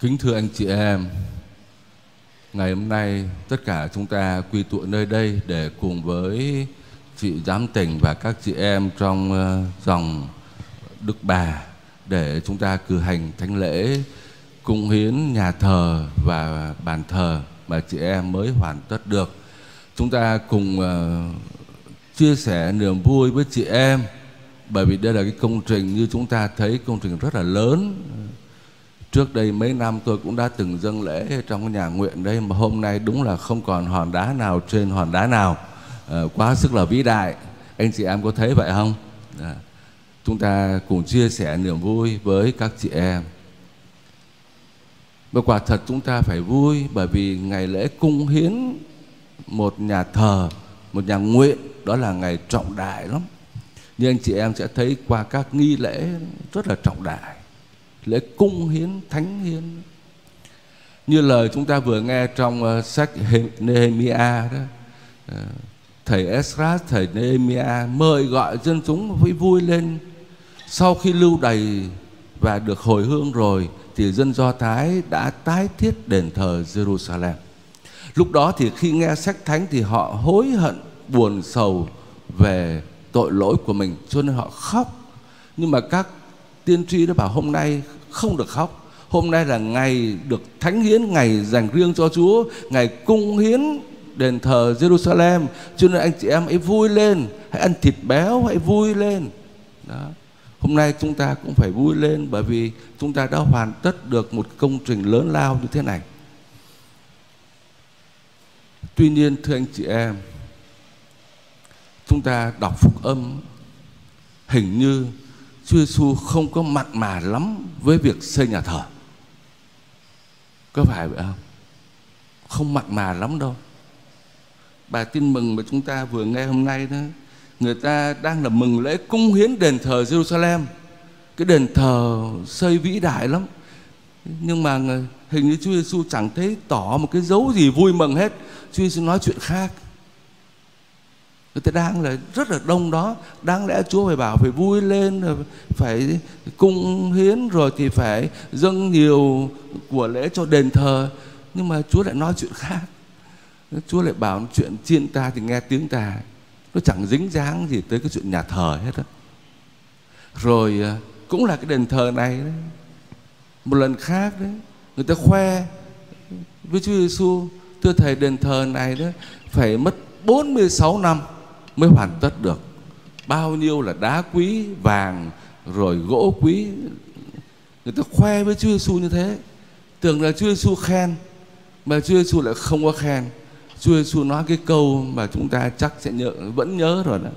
Kính thưa anh chị em, ngày hôm nay tất cả chúng ta quy tụ nơi đây để cùng với chị giám tỉnh và các chị em trong ờ, dòng Đức Bà để chúng ta cử hành thánh lễ cung hiến nhà thờ và bàn thờ mà chị em mới hoàn tất được. Chúng ta cùng ờ, chia sẻ niềm vui với chị em bởi vì đây là cái công trình như chúng ta thấy công trình rất là lớn trước đây mấy năm tôi cũng đã từng dâng lễ trong cái nhà nguyện đây mà hôm nay đúng là không còn hòn đá nào trên hòn đá nào. À, quá sức là vĩ đại. Anh chị em có thấy vậy không? À, chúng ta cùng chia sẻ niềm vui với các chị em. Và quả thật chúng ta phải vui bởi vì ngày lễ cung hiến một nhà thờ một nhà nguyện đó là ngày trọng đại lắm. Như anh chị em sẽ thấy qua các nghi lễ rất là trọng đại lễ cung hiến thánh hiến như lời chúng ta vừa nghe trong uh, sách Nehemia đó uh, thầy Ezra thầy Nehemia mời gọi dân chúng phải vui lên sau khi lưu đày và được hồi hương rồi thì dân Do Thái đã tái thiết đền thờ Jerusalem. Lúc đó thì khi nghe sách thánh thì họ hối hận, buồn sầu về tội lỗi của mình cho nên họ khóc. Nhưng mà các tiên tri đã bảo hôm nay không được khóc. Hôm nay là ngày được thánh hiến, ngày dành riêng cho Chúa, ngày cung hiến đền thờ Jerusalem. Cho nên anh chị em hãy vui lên, hãy ăn thịt béo, hãy vui lên. Đó. Hôm nay chúng ta cũng phải vui lên bởi vì chúng ta đã hoàn tất được một công trình lớn lao như thế này. Tuy nhiên, thưa anh chị em, chúng ta đọc phúc âm hình như Chúa Giêsu không có mặn mà lắm với việc xây nhà thờ. Có phải vậy không? Không mặn mà lắm đâu. Bài tin mừng mà chúng ta vừa nghe hôm nay đó, người ta đang là mừng lễ cung hiến đền thờ Jerusalem. Cái đền thờ xây vĩ đại lắm. Nhưng mà hình như Chúa Giêsu chẳng thấy tỏ một cái dấu gì vui mừng hết. Chúa Giêsu nói chuyện khác người ta đang là rất là đông đó, đáng lẽ chúa phải bảo phải vui lên phải cung hiến, rồi thì phải dâng nhiều của lễ cho đền thờ. Nhưng mà chúa lại nói chuyện khác. Chúa lại bảo chuyện chiên ta thì nghe tiếng ta. Nó chẳng dính dáng gì tới cái chuyện nhà thờ hết á. Rồi à, cũng là cái đền thờ này đấy. Một lần khác đấy, người ta khoe với Chúa Giêsu thưa thầy, đền thờ này đó phải mất 46 năm mới hoàn tất được. Bao nhiêu là đá quý, vàng, rồi gỗ quý. Người ta khoe với Chúa Giêsu như thế. Tưởng là Chúa Giêsu khen, mà Chúa Giêsu lại không có khen. Chúa Giêsu nói cái câu mà chúng ta chắc sẽ nhớ, vẫn nhớ rồi đó.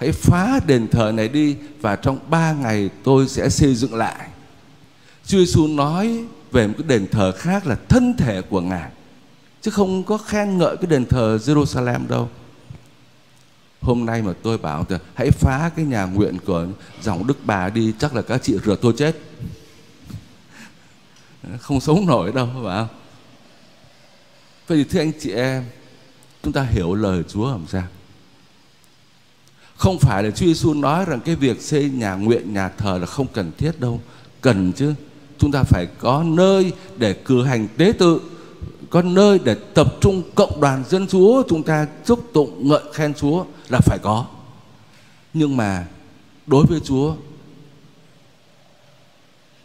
Hãy phá đền thờ này đi và trong ba ngày tôi sẽ xây dựng lại. Chúa Giêsu nói về một cái đền thờ khác là thân thể của ngài, chứ không có khen ngợi cái đền thờ Jerusalem đâu hôm nay mà tôi bảo thì hãy phá cái nhà nguyện của dòng đức bà đi, chắc là các chị rửa tôi chết. Không sống nổi đâu phải không vậy thì thưa anh chị em, chúng ta hiểu lời Chúa làm sao? Không phải là Chúa Giêsu nói rằng cái việc xây nhà nguyện, nhà thờ là không cần thiết đâu. Cần chứ. Chúng ta phải có nơi để cử hành tế tự có nơi để tập trung cộng đoàn dân Chúa, chúng ta chúc tụng ngợi khen Chúa là phải có. Nhưng mà đối với Chúa,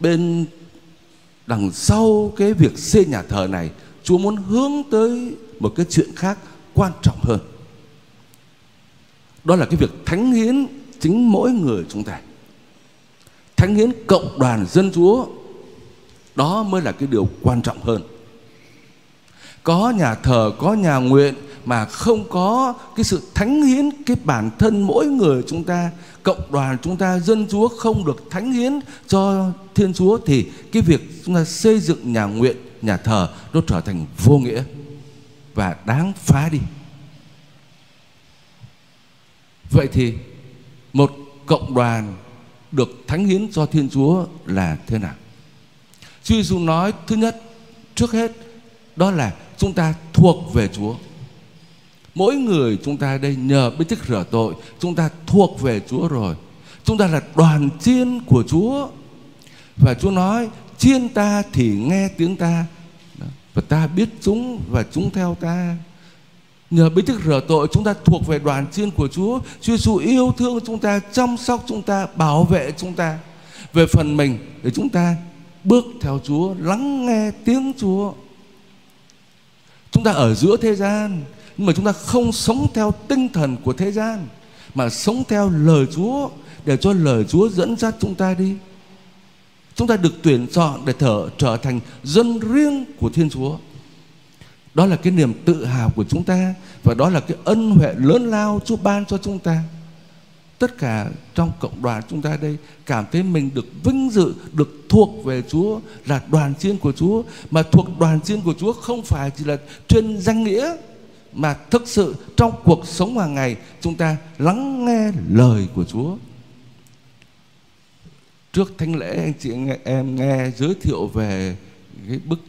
bên đằng sau cái việc xây nhà thờ này, Chúa muốn hướng tới một cái chuyện khác quan trọng hơn. Đó là cái việc thánh hiến chính mỗi người chúng ta. Thánh hiến cộng đoàn dân Chúa, đó mới là cái điều quan trọng hơn có nhà thờ, có nhà nguyện mà không có cái sự thánh hiến, cái bản thân mỗi người chúng ta, cộng đoàn chúng ta, dân chúa không được thánh hiến cho thiên chúa thì cái việc chúng ta xây dựng nhà nguyện, nhà thờ nó trở thành vô nghĩa và đáng phá đi. Vậy thì một cộng đoàn được thánh hiến cho thiên chúa là thế nào? Chúa Giêsu nói, thứ nhất, trước hết đó là chúng ta thuộc về Chúa. Mỗi người chúng ta đây nhờ bí tích rửa tội, chúng ta thuộc về Chúa rồi. Chúng ta là đoàn chiên của Chúa. Và Chúa nói chiên ta thì nghe tiếng ta và ta biết chúng và chúng theo ta Nhờ bí tích rửa tội chúng ta thuộc về đoàn chiên của Chúa Chúa Giêsu yêu thương chúng ta Chăm sóc chúng ta Bảo vệ chúng ta Về phần mình để chúng ta bước theo Chúa Lắng nghe tiếng Chúa Chúng ta ở giữa thế gian Nhưng mà chúng ta không sống theo tinh thần của thế gian Mà sống theo lời Chúa Để cho lời Chúa dẫn dắt chúng ta đi Chúng ta được tuyển chọn để thở, trở thành dân riêng của Thiên Chúa đó là cái niềm tự hào của chúng ta và đó là cái ân huệ lớn lao Chúa ban cho chúng ta. Tất cả trong cộng đoàn chúng ta đây cảm thấy mình được vinh dự, được thuộc về Chúa là đoàn chiên của Chúa. Mà thuộc đoàn chiên của Chúa không phải chỉ là trên danh nghĩa mà thực sự trong cuộc sống hàng ngày chúng ta lắng nghe lời của Chúa. Trước thánh lễ anh chị em nghe giới thiệu về cái bức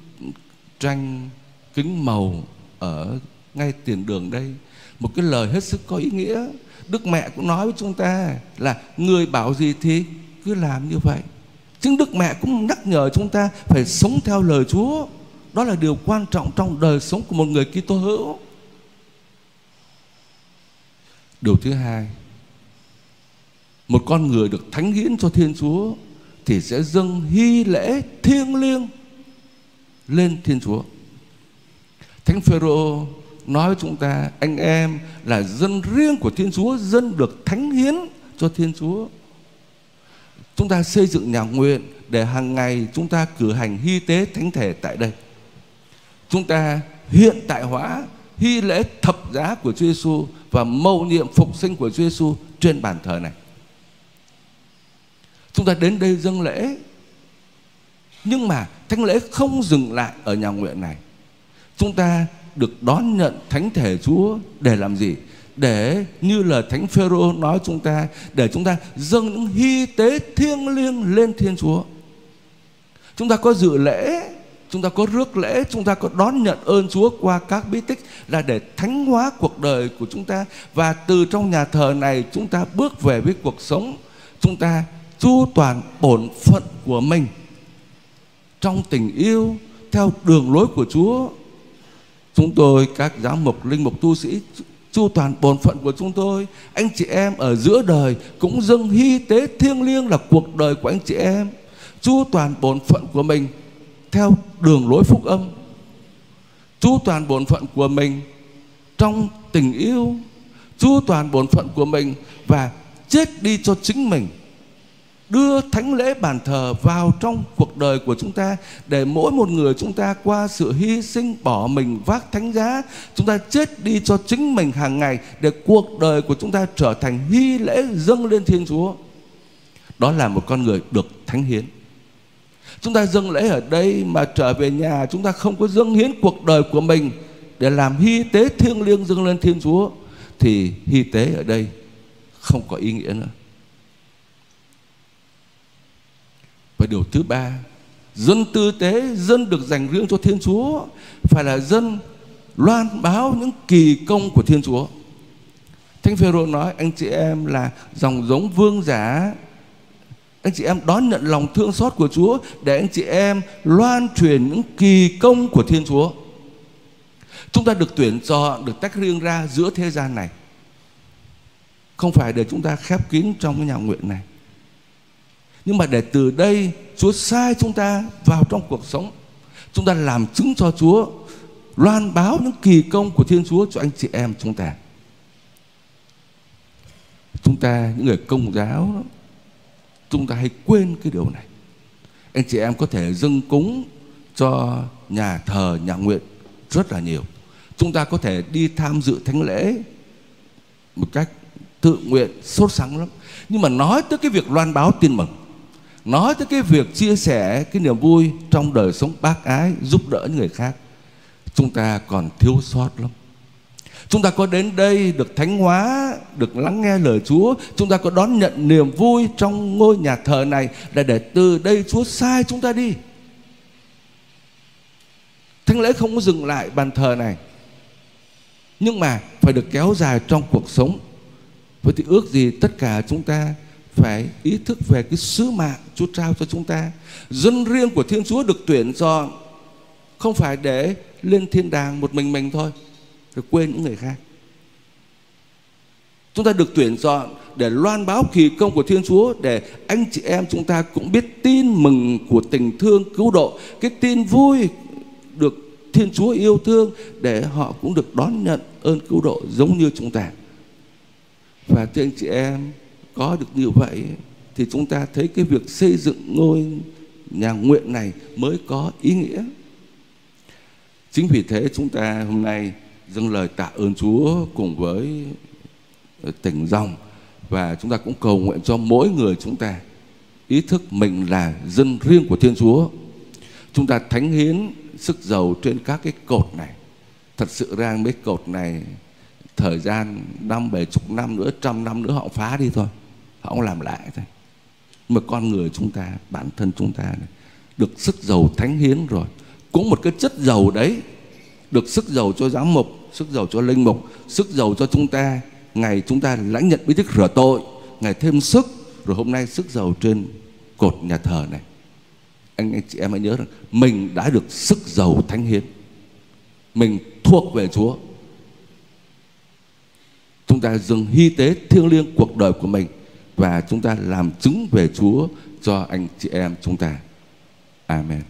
tranh kính màu ở ngay tiền đường đây. Một cái lời hết sức có ý nghĩa đức mẹ cũng nói với chúng ta là người bảo gì thì cứ làm như vậy. Chính đức mẹ cũng nhắc nhở chúng ta phải sống theo lời chúa. Đó là điều quan trọng trong đời sống của một người Kitô hữu. Điều thứ hai, một con người được thánh hiến cho thiên chúa thì sẽ dâng hy lễ thiêng liêng lên thiên chúa. Thánh Phêrô nói với chúng ta anh em là dân riêng của Thiên Chúa, dân được thánh hiến cho Thiên Chúa. Chúng ta xây dựng nhà nguyện để hàng ngày chúng ta cử hành hy tế thánh thể tại đây. Chúng ta hiện tại hóa hy lễ thập giá của Chúa Giêsu và mầu nhiệm phục sinh của Chúa Giêsu trên bàn thờ này. Chúng ta đến đây dâng lễ nhưng mà thánh lễ không dừng lại ở nhà nguyện này chúng ta được đón nhận thánh thể Chúa để làm gì? Để như là Thánh Phêrô nói chúng ta để chúng ta dâng những hy tế thiêng liêng lên Thiên Chúa. Chúng ta có dự lễ, chúng ta có rước lễ, chúng ta có đón nhận ơn Chúa qua các bí tích là để thánh hóa cuộc đời của chúng ta và từ trong nhà thờ này chúng ta bước về với cuộc sống chúng ta chu toàn bổn phận của mình trong tình yêu theo đường lối của Chúa chúng tôi, các giáo mục, linh mục, tu sĩ, chu toàn bổn phận của chúng tôi, anh chị em ở giữa đời cũng dâng hy tế thiêng liêng là cuộc đời của anh chị em, chu toàn bổn phận của mình theo đường lối phúc âm. Chu toàn bổn phận của mình trong tình yêu, chu toàn bổn phận của mình và chết đi cho chính mình đưa thánh lễ bàn thờ vào trong cuộc đời của chúng ta, để mỗi một người chúng ta qua sự hy sinh bỏ mình vác thánh giá, chúng ta chết đi cho chính mình hàng ngày, để cuộc đời của chúng ta trở thành hy lễ dâng lên thiên chúa. Đó là một con người được thánh hiến. Chúng ta dâng lễ ở đây mà trở về nhà, chúng ta không có dâng hiến cuộc đời của mình để làm hy tế thiêng liêng dâng lên thiên chúa, thì hy tế ở đây không có ý nghĩa nữa. Và điều thứ ba, dân tư tế, dân được dành riêng cho Thiên Chúa phải là dân loan báo những kỳ công của Thiên Chúa. Thánh Phêrô nói anh chị em là dòng giống vương giả anh chị em đón nhận lòng thương xót của Chúa để anh chị em loan truyền những kỳ công của Thiên Chúa. Chúng ta được tuyển chọn, được tách riêng ra giữa thế gian này. Không phải để chúng ta khép kín trong cái nhà nguyện này nhưng mà để từ đây Chúa sai chúng ta vào trong cuộc sống, chúng ta làm chứng cho Chúa, loan báo những kỳ công của Thiên Chúa cho anh chị em chúng ta. Chúng ta, những người công giáo chúng ta hay quên cái điều này. Anh chị em có thể dâng cúng cho nhà thờ, nhà nguyện rất là nhiều. Chúng ta có thể đi tham dự thánh lễ một cách tự nguyện, sốt sắng lắm. Nhưng mà nói tới cái việc loan báo tin mừng nói tới cái việc chia sẻ cái niềm vui trong đời sống bác ái, giúp đỡ những người khác, chúng ta còn thiếu sót lắm. Chúng ta có đến đây được thánh hóa, được lắng nghe lời chúa. Chúng ta có đón nhận niềm vui trong ngôi nhà thờ này là để từ đây chúa sai chúng ta đi. Thánh lễ không có dừng lại bàn thờ này, nhưng mà phải được kéo dài trong cuộc sống. Với thì ước gì tất cả chúng ta phải ý thức về cái sứ mạng Chúa trao cho chúng ta. Dân riêng của Thiên Chúa được tuyển chọn không phải để lên thiên đàng một mình mình thôi, rồi quên những người khác. Chúng ta được tuyển chọn để loan báo kỳ công của Thiên Chúa để anh chị em chúng ta cũng biết tin mừng của tình thương cứu độ, cái tin vui được Thiên Chúa yêu thương để họ cũng được đón nhận ơn cứu độ giống như chúng ta. Và thưa anh chị em, có được như vậy thì chúng ta thấy cái việc xây dựng ngôi nhà nguyện này mới có ý nghĩa. Chính vì thế chúng ta hôm nay dâng lời tạ ơn Chúa cùng với ờ, tỉnh dòng và chúng ta cũng cầu nguyện cho mỗi người chúng ta ý thức mình là dân riêng của Thiên Chúa. Chúng ta thánh hiến sức giàu trên các cái cột này. Thật sự ra mấy cột này thời gian năm bảy chục năm nữa, trăm năm nữa họ phá đi thôi. Họ làm lại thôi. Mà con người chúng ta, bản thân chúng ta này, được sức dầu thánh hiến rồi. Cũng một cái chất dầu đấy được sức dầu cho giám mục, sức dầu cho linh mục, sức dầu cho chúng ta. Ngày chúng ta lãnh nhận bí tích rửa tội ngày thêm sức rồi hôm nay sức dầu trên cột nhà thờ này. Anh anh chị em hãy nhớ rằng mình đã được sức dầu thánh hiến. Mình thuộc về Chúa. Chúng ta dừng hy tế thiêng liêng cuộc đời của mình và chúng ta làm chứng về Chúa cho anh chị em chúng ta. Amen.